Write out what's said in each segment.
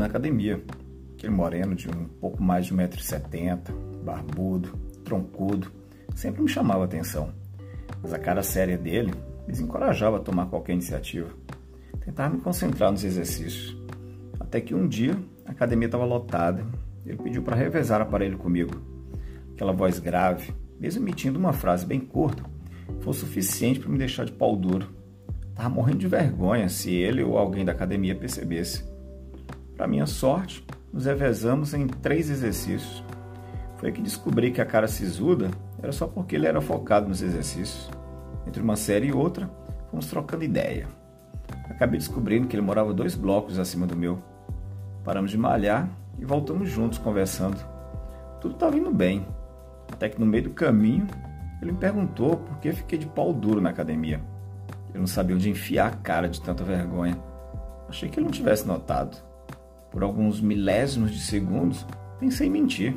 na academia. Aquele moreno de um pouco mais de 1,70m, barbudo, troncudo, sempre me chamava a atenção. Mas a cara séria dele me desencorajava a tomar qualquer iniciativa. Tentava me concentrar nos exercícios. Até que um dia a academia estava lotada. Ele pediu para revezar o aparelho comigo. Aquela voz grave, mesmo emitindo uma frase bem curta, foi suficiente para me deixar de pau duro. Estava morrendo de vergonha se ele ou alguém da academia percebesse. Para minha sorte, nos revezamos em três exercícios. Foi que descobri que a cara sisuda era só porque ele era focado nos exercícios. Entre uma série e outra, fomos trocando ideia. Acabei descobrindo que ele morava dois blocos acima do meu. Paramos de malhar e voltamos juntos conversando. Tudo estava indo bem, até que no meio do caminho ele me perguntou por que fiquei de pau duro na academia. Eu não sabia onde enfiar a cara de tanta vergonha. Achei que ele não tivesse notado. Por alguns milésimos de segundos, pensei em mentir,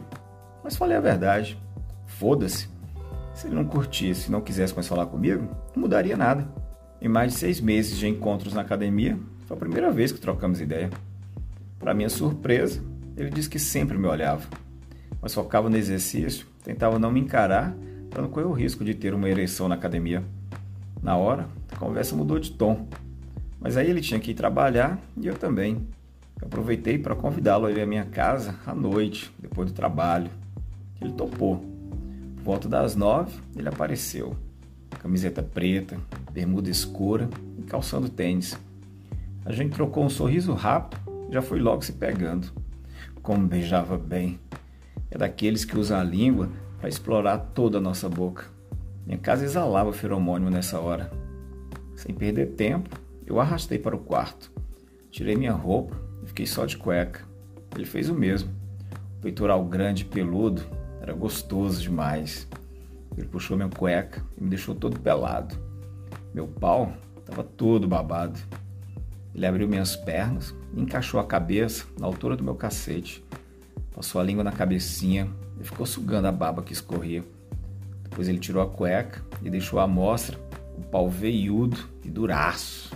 mas falei a verdade. Foda-se. Se ele não curtisse e não quisesse mais falar comigo, não mudaria nada. Em mais de seis meses de encontros na academia, foi a primeira vez que trocamos ideia. Para minha surpresa, ele disse que sempre me olhava, mas focava no exercício, tentava não me encarar para não correr o risco de ter uma ereção na academia. Na hora, a conversa mudou de tom, mas aí ele tinha que ir trabalhar e eu também. Eu aproveitei para convidá-lo a ir à minha casa à noite, depois do trabalho. Ele topou. Por volta das nove, ele apareceu. Camiseta preta, bermuda escura e calçando tênis. A gente trocou um sorriso rápido já foi logo se pegando. Como beijava bem. É daqueles que usa a língua para explorar toda a nossa boca. Minha casa exalava feromônio nessa hora. Sem perder tempo, eu arrastei para o quarto. Tirei minha roupa e fiquei só de cueca. Ele fez o mesmo. O peitoral grande peludo era gostoso demais. Ele puxou minha cueca e me deixou todo pelado. Meu pau estava todo babado. Ele abriu minhas pernas e encaixou a cabeça na altura do meu cacete. Passou a língua na cabecinha e ficou sugando a baba que escorria. Depois ele tirou a cueca e deixou à mostra o pau veiudo e duraço.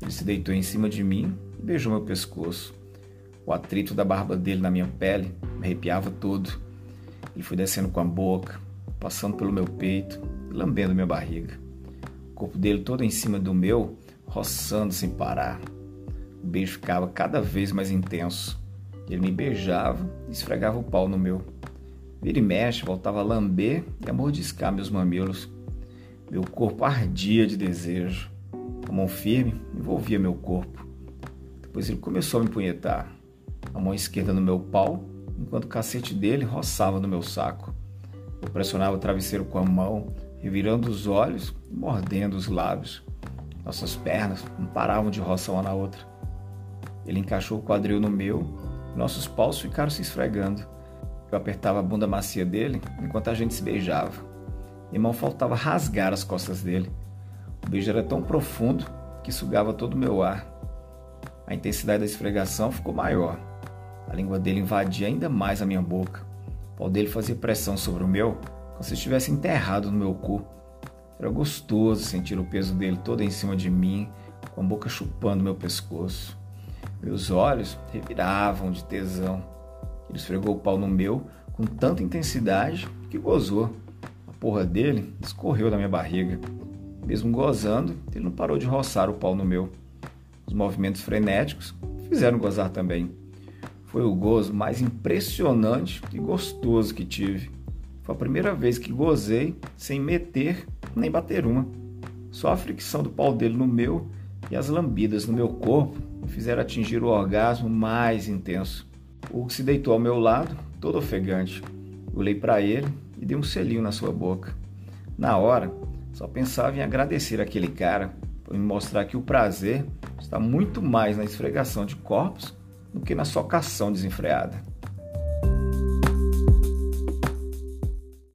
Ele se deitou em cima de mim beijou meu pescoço. O atrito da barba dele na minha pele me arrepiava todo. Ele foi descendo com a boca, passando pelo meu peito lambendo minha barriga. O corpo dele todo em cima do meu roçando sem parar. O beijo ficava cada vez mais intenso. Ele me beijava e esfregava o pau no meu. Vira e mexe, voltava a lamber e a mordiscar meus mamilos. Meu corpo ardia de desejo. A mão firme envolvia meu corpo. Depois ele começou a me punhetar. A mão esquerda no meu pau, enquanto o cacete dele roçava no meu saco. Eu pressionava o travesseiro com a mão, revirando os olhos e mordendo os lábios. Nossas pernas não paravam de roçar uma na outra. Ele encaixou o quadril no meu e nossos paus ficaram se esfregando. Eu apertava a bunda macia dele enquanto a gente se beijava. Minha mão faltava rasgar as costas dele. O beijo era tão profundo que sugava todo o meu ar. A intensidade da esfregação ficou maior. A língua dele invadia ainda mais a minha boca. O pau dele fazia pressão sobre o meu, como se estivesse enterrado no meu cu. Era gostoso sentir o peso dele todo em cima de mim, com a boca chupando meu pescoço. Meus olhos reviravam de tesão. Ele esfregou o pau no meu com tanta intensidade que gozou. A porra dele escorreu da minha barriga. Mesmo gozando, ele não parou de roçar o pau no meu. Os movimentos frenéticos fizeram gozar também. Foi o gozo mais impressionante e gostoso que tive. Foi a primeira vez que gozei sem meter nem bater uma. Só a fricção do pau dele no meu e as lambidas no meu corpo me fizeram atingir o orgasmo mais intenso. O Hugo se deitou ao meu lado, todo ofegante. Olhei para ele e dei um selinho na sua boca. Na hora, só pensava em agradecer aquele cara por me mostrar que o prazer está muito mais na esfregação de corpos do que na socação desenfreada.